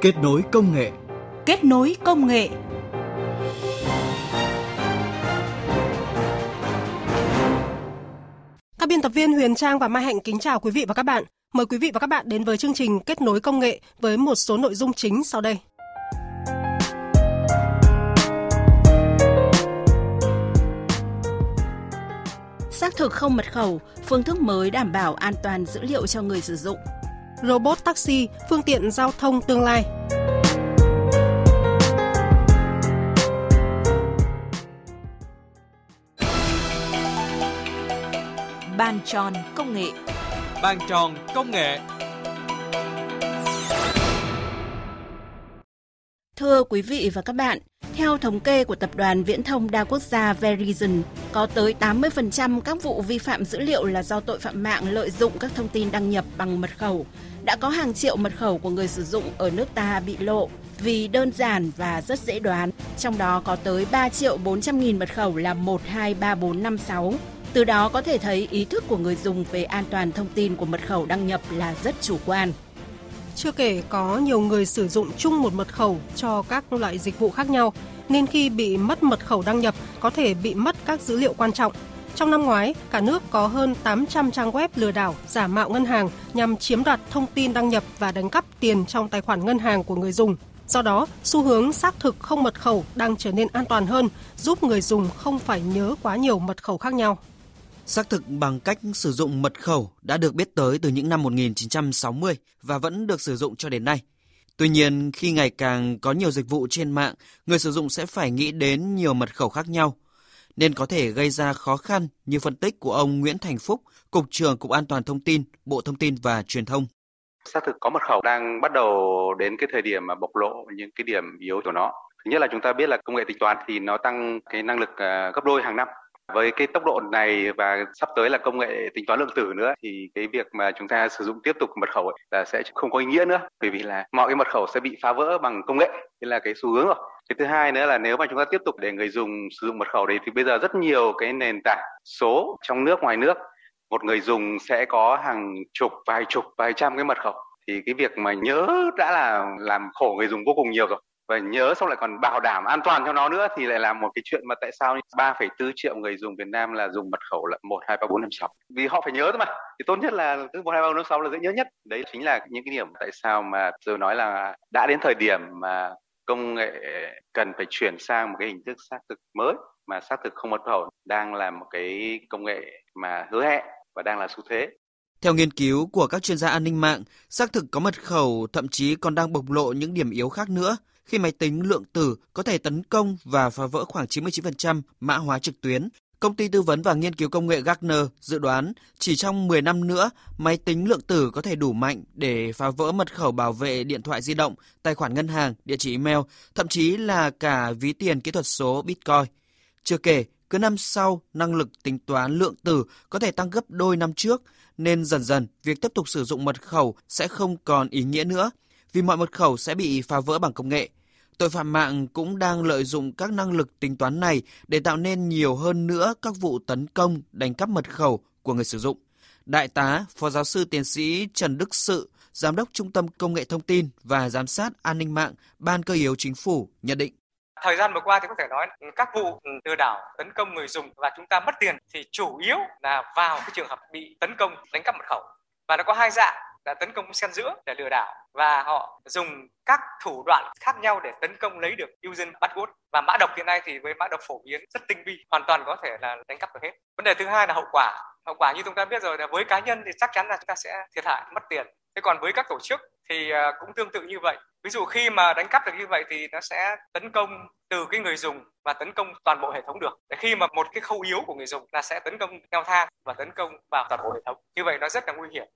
Kết nối công nghệ. Kết nối công nghệ. Các biên tập viên Huyền Trang và Mai Hạnh kính chào quý vị và các bạn. Mời quý vị và các bạn đến với chương trình Kết nối công nghệ với một số nội dung chính sau đây. Xác thực không mật khẩu, phương thức mới đảm bảo an toàn dữ liệu cho người sử dụng. Robot taxi, phương tiện giao thông tương lai. Bàn tròn công nghệ. Bàn tròn công nghệ. Thưa quý vị và các bạn, theo thống kê của tập đoàn viễn thông đa quốc gia Verizon, có tới 80% các vụ vi phạm dữ liệu là do tội phạm mạng lợi dụng các thông tin đăng nhập bằng mật khẩu. Đã có hàng triệu mật khẩu của người sử dụng ở nước ta bị lộ vì đơn giản và rất dễ đoán. Trong đó có tới 3 triệu 400 nghìn mật khẩu là 123456. Từ đó có thể thấy ý thức của người dùng về an toàn thông tin của mật khẩu đăng nhập là rất chủ quan. Chưa kể có nhiều người sử dụng chung một mật khẩu cho các loại dịch vụ khác nhau, nên khi bị mất mật khẩu đăng nhập có thể bị mất các dữ liệu quan trọng. Trong năm ngoái, cả nước có hơn 800 trang web lừa đảo, giả mạo ngân hàng nhằm chiếm đoạt thông tin đăng nhập và đánh cắp tiền trong tài khoản ngân hàng của người dùng. Do đó, xu hướng xác thực không mật khẩu đang trở nên an toàn hơn, giúp người dùng không phải nhớ quá nhiều mật khẩu khác nhau. Xác thực bằng cách sử dụng mật khẩu đã được biết tới từ những năm 1960 và vẫn được sử dụng cho đến nay. Tuy nhiên, khi ngày càng có nhiều dịch vụ trên mạng, người sử dụng sẽ phải nghĩ đến nhiều mật khẩu khác nhau, nên có thể gây ra khó khăn như phân tích của ông Nguyễn Thành Phúc, Cục trưởng Cục An toàn Thông tin, Bộ Thông tin và Truyền thông. Xác thực có mật khẩu đang bắt đầu đến cái thời điểm mà bộc lộ những cái điểm yếu của nó. Thứ nhất là chúng ta biết là công nghệ tính toán thì nó tăng cái năng lực à, gấp đôi hàng năm với cái tốc độ này và sắp tới là công nghệ tính toán lượng tử nữa, thì cái việc mà chúng ta sử dụng tiếp tục mật khẩu ấy là sẽ không có ý nghĩa nữa. Bởi vì là mọi cái mật khẩu sẽ bị phá vỡ bằng công nghệ. Thế là cái xu hướng rồi. Cái thứ hai nữa là nếu mà chúng ta tiếp tục để người dùng sử dụng mật khẩu đấy, thì bây giờ rất nhiều cái nền tảng số trong nước, ngoài nước, một người dùng sẽ có hàng chục, vài chục, vài trăm cái mật khẩu. Thì cái việc mà nhớ đã là làm khổ người dùng vô cùng nhiều rồi và nhớ xong lại còn bảo đảm an toàn cho nó nữa thì lại là một cái chuyện mà tại sao 3,4 triệu người dùng Việt Nam là dùng mật khẩu là 1 2 3 4 5 6 vì họ phải nhớ thôi mà. Thì tốt nhất là cứ 1 2 3 4 5 6 là dễ nhớ nhất. Đấy chính là những cái điểm tại sao mà tôi nói là đã đến thời điểm mà công nghệ cần phải chuyển sang một cái hình thức xác thực mới mà xác thực không mật khẩu đang là một cái công nghệ mà hứa hẹn và đang là xu thế. Theo nghiên cứu của các chuyên gia an ninh mạng, xác thực có mật khẩu thậm chí còn đang bộc lộ những điểm yếu khác nữa khi máy tính lượng tử có thể tấn công và phá vỡ khoảng 99% mã hóa trực tuyến. Công ty tư vấn và nghiên cứu công nghệ Gartner dự đoán chỉ trong 10 năm nữa, máy tính lượng tử có thể đủ mạnh để phá vỡ mật khẩu bảo vệ điện thoại di động, tài khoản ngân hàng, địa chỉ email, thậm chí là cả ví tiền kỹ thuật số Bitcoin. Chưa kể, cứ năm sau, năng lực tính toán lượng tử có thể tăng gấp đôi năm trước, nên dần dần việc tiếp tục sử dụng mật khẩu sẽ không còn ý nghĩa nữa, vì mọi mật khẩu sẽ bị phá vỡ bằng công nghệ. Tội phạm mạng cũng đang lợi dụng các năng lực tính toán này để tạo nên nhiều hơn nữa các vụ tấn công, đánh cắp mật khẩu của người sử dụng. Đại tá, Phó giáo sư tiến sĩ Trần Đức Sự, Giám đốc Trung tâm Công nghệ Thông tin và Giám sát An ninh mạng, Ban Cơ yếu Chính phủ nhận định. Thời gian vừa qua thì có thể nói các vụ lừa đảo tấn công người dùng và chúng ta mất tiền thì chủ yếu là vào cái trường hợp bị tấn công đánh cắp mật khẩu. Và nó có hai dạng là tấn công xen giữa để lừa đảo và họ dùng các thủ đoạn khác nhau để tấn công lấy được user password và mã độc hiện nay thì với mã độc phổ biến rất tinh vi, hoàn toàn có thể là đánh cắp được hết. Vấn đề thứ hai là hậu quả. Hậu quả như chúng ta biết rồi là với cá nhân thì chắc chắn là chúng ta sẽ thiệt hại, mất tiền. Thế còn với các tổ chức thì à, cũng tương tự như vậy. Ví dụ khi mà đánh cắp được như vậy thì nó sẽ tấn công từ cái người dùng và tấn công toàn bộ hệ thống được. Để khi mà một cái khâu yếu của người dùng là sẽ tấn công leo thang và tấn công vào toàn bộ hệ thống. Như vậy nó rất là nguy hiểm.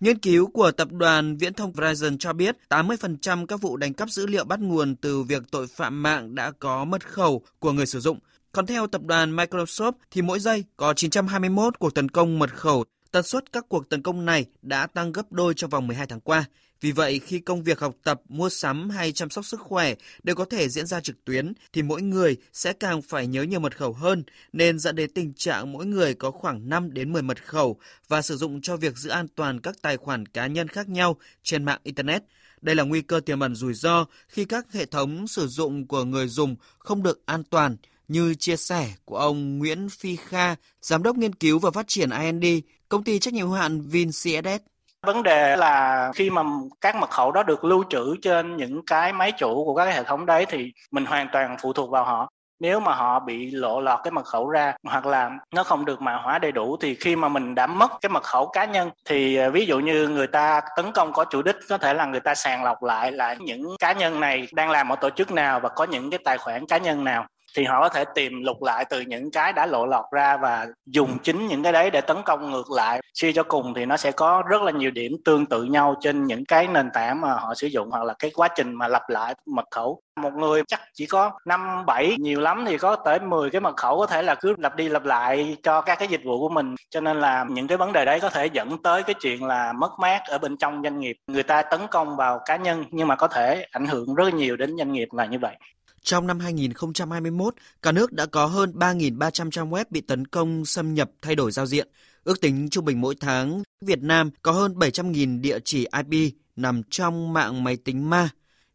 Nghiên cứu của tập đoàn Viễn thông Verizon cho biết 80% các vụ đánh cắp dữ liệu bắt nguồn từ việc tội phạm mạng đã có mật khẩu của người sử dụng. Còn theo tập đoàn Microsoft thì mỗi giây có 921 cuộc tấn công mật khẩu Tần suất các cuộc tấn công này đã tăng gấp đôi trong vòng 12 tháng qua. Vì vậy, khi công việc học tập, mua sắm hay chăm sóc sức khỏe đều có thể diễn ra trực tuyến, thì mỗi người sẽ càng phải nhớ nhiều mật khẩu hơn, nên dẫn đến tình trạng mỗi người có khoảng 5 đến 10 mật khẩu và sử dụng cho việc giữ an toàn các tài khoản cá nhân khác nhau trên mạng Internet. Đây là nguy cơ tiềm ẩn rủi ro khi các hệ thống sử dụng của người dùng không được an toàn, như chia sẻ của ông Nguyễn Phi Kha, Giám đốc nghiên cứu và phát triển IND, công ty trách nhiệm hữu hạn VinCSS. Vấn đề là khi mà các mật khẩu đó được lưu trữ trên những cái máy chủ của các hệ thống đấy thì mình hoàn toàn phụ thuộc vào họ. Nếu mà họ bị lộ lọt cái mật khẩu ra hoặc là nó không được mã hóa đầy đủ thì khi mà mình đã mất cái mật khẩu cá nhân thì à, ví dụ như người ta tấn công có chủ đích, có thể là người ta sàng lọc lại là những cá nhân này đang làm ở tổ chức nào và có những cái tài khoản cá nhân nào thì họ có thể tìm lục lại từ những cái đã lộ lọt ra và dùng chính những cái đấy để tấn công ngược lại. Suy cho cùng thì nó sẽ có rất là nhiều điểm tương tự nhau trên những cái nền tảng mà họ sử dụng hoặc là cái quá trình mà lặp lại mật khẩu. Một người chắc chỉ có năm bảy nhiều lắm thì có tới 10 cái mật khẩu có thể là cứ lặp đi lặp lại cho các cái dịch vụ của mình. Cho nên là những cái vấn đề đấy có thể dẫn tới cái chuyện là mất mát ở bên trong doanh nghiệp. Người ta tấn công vào cá nhân nhưng mà có thể ảnh hưởng rất nhiều đến doanh nghiệp là như vậy trong năm 2021, cả nước đã có hơn 3.300 trang web bị tấn công xâm nhập thay đổi giao diện. Ước tính trung bình mỗi tháng, Việt Nam có hơn 700.000 địa chỉ IP nằm trong mạng máy tính ma.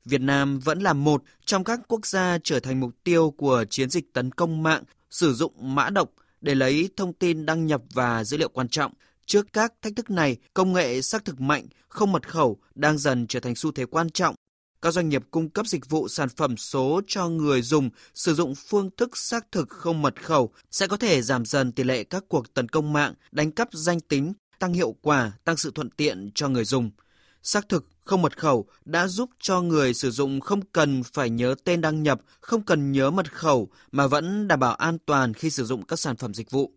Việt Nam vẫn là một trong các quốc gia trở thành mục tiêu của chiến dịch tấn công mạng sử dụng mã độc để lấy thông tin đăng nhập và dữ liệu quan trọng. Trước các thách thức này, công nghệ xác thực mạnh, không mật khẩu đang dần trở thành xu thế quan trọng các doanh nghiệp cung cấp dịch vụ sản phẩm số cho người dùng sử dụng phương thức xác thực không mật khẩu sẽ có thể giảm dần tỷ lệ các cuộc tấn công mạng, đánh cắp danh tính, tăng hiệu quả, tăng sự thuận tiện cho người dùng. Xác thực không mật khẩu đã giúp cho người sử dụng không cần phải nhớ tên đăng nhập, không cần nhớ mật khẩu mà vẫn đảm bảo an toàn khi sử dụng các sản phẩm dịch vụ.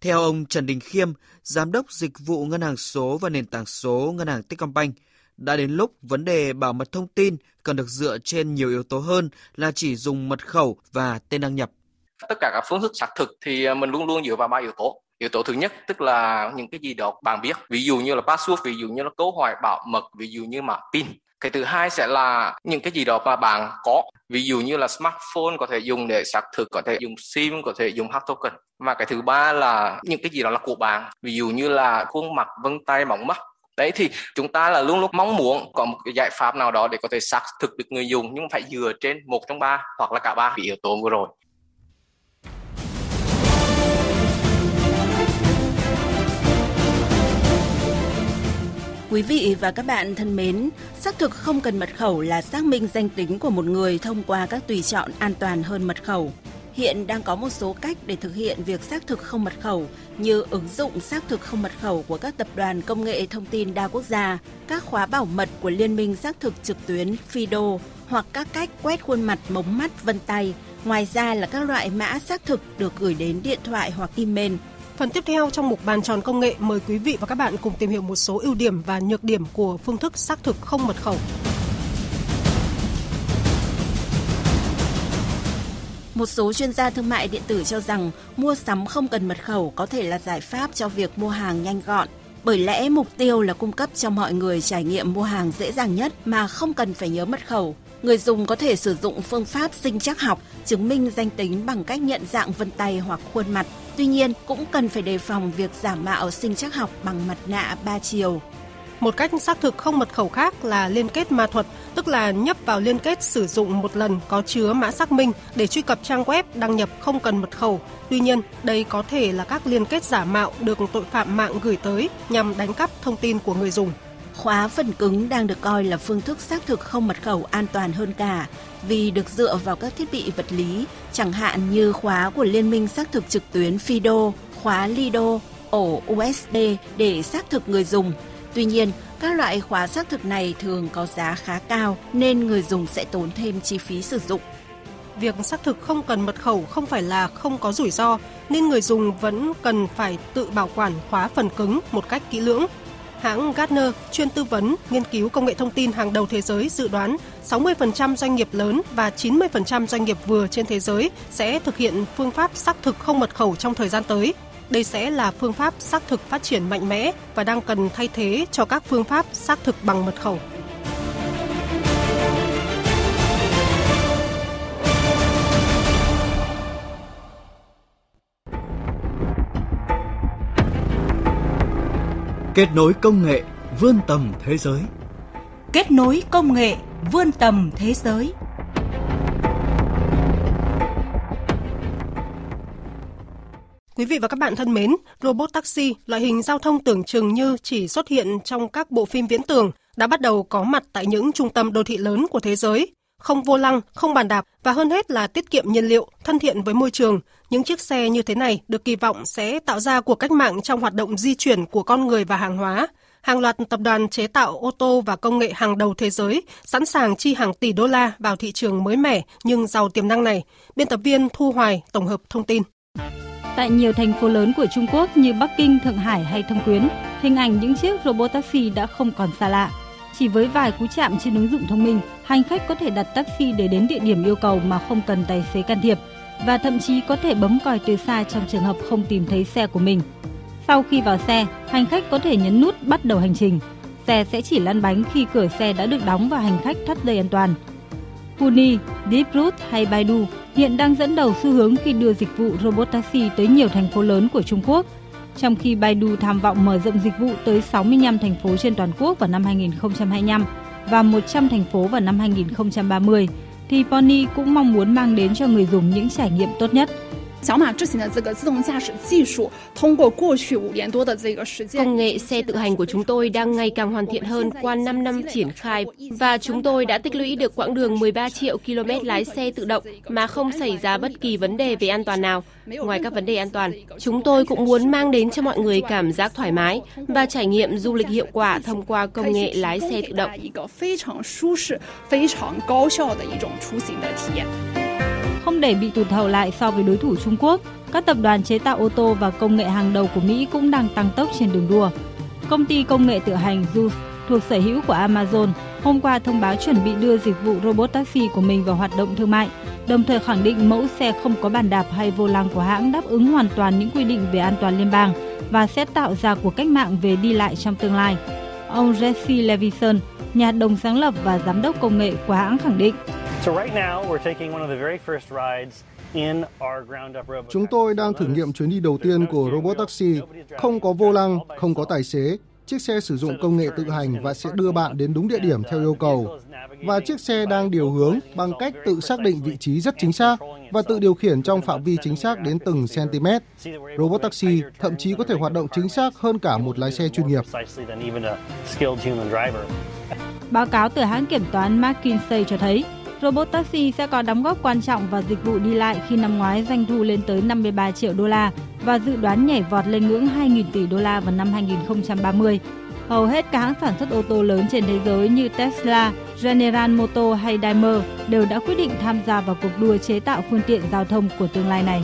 Theo ông Trần Đình Khiêm, Giám đốc Dịch vụ Ngân hàng số và Nền tảng số Ngân hàng Techcombank, đã đến lúc vấn đề bảo mật thông tin cần được dựa trên nhiều yếu tố hơn là chỉ dùng mật khẩu và tên đăng nhập. Tất cả các phương thức xác thực thì à, mình luôn luôn dựa vào ba yếu tố. Yếu tố thứ nhất tức là những cái gì đó bạn biết, ví dụ như là password, ví dụ như là câu hỏi bảo mật, ví dụ như mã pin. Cái thứ hai sẽ là những cái gì đó mà bạn có, ví dụ như là smartphone có thể dùng để xác thực, có thể dùng SIM, có thể dùng hard token. Và cái thứ ba là những cái gì đó là của bạn, ví dụ như là khuôn mặt, vân tay, móng mắt, đấy thì chúng ta là luôn luôn mong muốn có một cái giải pháp nào đó để có thể xác thực được người dùng nhưng phải dựa trên một trong ba hoặc là cả ba yếu tố vừa rồi Quý vị và các bạn thân mến, xác thực không cần mật khẩu là xác minh danh tính của một người thông qua các tùy chọn an toàn hơn mật khẩu. Hiện đang có một số cách để thực hiện việc xác thực không mật khẩu như ứng dụng xác thực không mật khẩu của các tập đoàn công nghệ thông tin đa quốc gia, các khóa bảo mật của Liên minh xác thực trực tuyến FIDO hoặc các cách quét khuôn mặt mống mắt vân tay. Ngoài ra là các loại mã xác thực được gửi đến điện thoại hoặc email. Phần tiếp theo trong mục bàn tròn công nghệ mời quý vị và các bạn cùng tìm hiểu một số ưu điểm và nhược điểm của phương thức xác thực không mật khẩu. Một số chuyên gia thương mại điện tử cho rằng mua sắm không cần mật khẩu có thể là giải pháp cho việc mua hàng nhanh gọn. Bởi lẽ mục tiêu là cung cấp cho mọi người trải nghiệm mua hàng dễ dàng nhất mà không cần phải nhớ mật khẩu. Người dùng có thể sử dụng phương pháp sinh chắc học chứng minh danh tính bằng cách nhận dạng vân tay hoặc khuôn mặt. Tuy nhiên, cũng cần phải đề phòng việc giả mạo sinh chắc học bằng mặt nạ ba chiều. Một cách xác thực không mật khẩu khác là liên kết ma thuật, tức là nhấp vào liên kết sử dụng một lần có chứa mã xác minh để truy cập trang web đăng nhập không cần mật khẩu. Tuy nhiên, đây có thể là các liên kết giả mạo được tội phạm mạng gửi tới nhằm đánh cắp thông tin của người dùng. Khóa phần cứng đang được coi là phương thức xác thực không mật khẩu an toàn hơn cả vì được dựa vào các thiết bị vật lý, chẳng hạn như khóa của Liên minh xác thực trực tuyến FIDO, khóa Lido, ổ USB để xác thực người dùng Tuy nhiên, các loại khóa xác thực này thường có giá khá cao nên người dùng sẽ tốn thêm chi phí sử dụng. Việc xác thực không cần mật khẩu không phải là không có rủi ro, nên người dùng vẫn cần phải tự bảo quản khóa phần cứng một cách kỹ lưỡng. Hãng Gartner, chuyên tư vấn, nghiên cứu công nghệ thông tin hàng đầu thế giới dự đoán 60% doanh nghiệp lớn và 90% doanh nghiệp vừa trên thế giới sẽ thực hiện phương pháp xác thực không mật khẩu trong thời gian tới đây sẽ là phương pháp xác thực phát triển mạnh mẽ và đang cần thay thế cho các phương pháp xác thực bằng mật khẩu. Kết nối công nghệ vươn tầm thế giới. Kết nối công nghệ vươn tầm thế giới. Quý vị và các bạn thân mến, robot taxi, loại hình giao thông tưởng chừng như chỉ xuất hiện trong các bộ phim viễn tưởng, đã bắt đầu có mặt tại những trung tâm đô thị lớn của thế giới. Không vô lăng, không bàn đạp và hơn hết là tiết kiệm nhiên liệu, thân thiện với môi trường. Những chiếc xe như thế này được kỳ vọng sẽ tạo ra cuộc cách mạng trong hoạt động di chuyển của con người và hàng hóa. Hàng loạt tập đoàn chế tạo ô tô và công nghệ hàng đầu thế giới sẵn sàng chi hàng tỷ đô la vào thị trường mới mẻ nhưng giàu tiềm năng này. Biên tập viên Thu Hoài tổng hợp thông tin. Tại nhiều thành phố lớn của Trung Quốc như Bắc Kinh, Thượng Hải hay Thâm Quyến, hình ảnh những chiếc robot taxi đã không còn xa lạ. Chỉ với vài cú chạm trên ứng dụng thông minh, hành khách có thể đặt taxi để đến địa điểm yêu cầu mà không cần tài xế can thiệp và thậm chí có thể bấm còi từ xa trong trường hợp không tìm thấy xe của mình. Sau khi vào xe, hành khách có thể nhấn nút bắt đầu hành trình. Xe sẽ chỉ lăn bánh khi cửa xe đã được đóng và hành khách thắt dây an toàn. Huni, Deeproot hay Baidu hiện đang dẫn đầu xu hướng khi đưa dịch vụ robot taxi tới nhiều thành phố lớn của Trung Quốc, trong khi Baidu tham vọng mở rộng dịch vụ tới 65 thành phố trên toàn quốc vào năm 2025 và 100 thành phố vào năm 2030, thì Pony cũng mong muốn mang đến cho người dùng những trải nghiệm tốt nhất – Công nghệ xe tự hành của chúng tôi đang ngày càng hoàn thiện hơn qua 5 năm triển khai và chúng tôi đã tích lũy được quãng đường 13 triệu km lái xe tự động mà không xảy ra bất kỳ vấn đề về an toàn nào. Ngoài các vấn đề an toàn, chúng tôi cũng muốn mang đến cho mọi người cảm giác thoải mái và trải nghiệm du lịch hiệu quả thông qua công nghệ lái xe tự động. Không để bị tụt hậu lại so với đối thủ Trung Quốc, các tập đoàn chế tạo ô tô và công nghệ hàng đầu của Mỹ cũng đang tăng tốc trên đường đua. Công ty công nghệ tự hành Zeus thuộc sở hữu của Amazon hôm qua thông báo chuẩn bị đưa dịch vụ robot taxi của mình vào hoạt động thương mại, đồng thời khẳng định mẫu xe không có bàn đạp hay vô lăng của hãng đáp ứng hoàn toàn những quy định về an toàn liên bang và sẽ tạo ra cuộc cách mạng về đi lại trong tương lai. Ông Jesse Levison, nhà đồng sáng lập và giám đốc công nghệ của hãng khẳng định Chúng tôi đang thử nghiệm chuyến đi đầu tiên của robot taxi, không có vô lăng, không có tài xế. Chiếc xe sử dụng công nghệ tự hành và sẽ đưa bạn đến đúng địa điểm theo yêu cầu. Và chiếc xe đang điều hướng bằng cách tự xác định vị trí rất chính xác và tự điều khiển trong phạm vi chính xác đến từng cm. Robot taxi thậm chí có thể hoạt động chính xác hơn cả một lái xe chuyên nghiệp. Báo cáo từ hãng kiểm toán McKinsey cho thấy, robot taxi sẽ có đóng góp quan trọng vào dịch vụ đi lại khi năm ngoái doanh thu lên tới 53 triệu đô la và dự đoán nhảy vọt lên ngưỡng 2.000 tỷ đô la vào năm 2030. Hầu hết các hãng sản xuất ô tô lớn trên thế giới như Tesla, General Motors hay Daimler đều đã quyết định tham gia vào cuộc đua chế tạo phương tiện giao thông của tương lai này.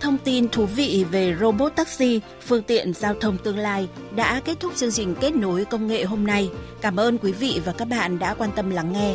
Thông tin thú vị về robot taxi, phương tiện giao thông tương lai đã kết thúc chương trình kết nối công nghệ hôm nay. Cảm ơn quý vị và các bạn đã quan tâm lắng nghe.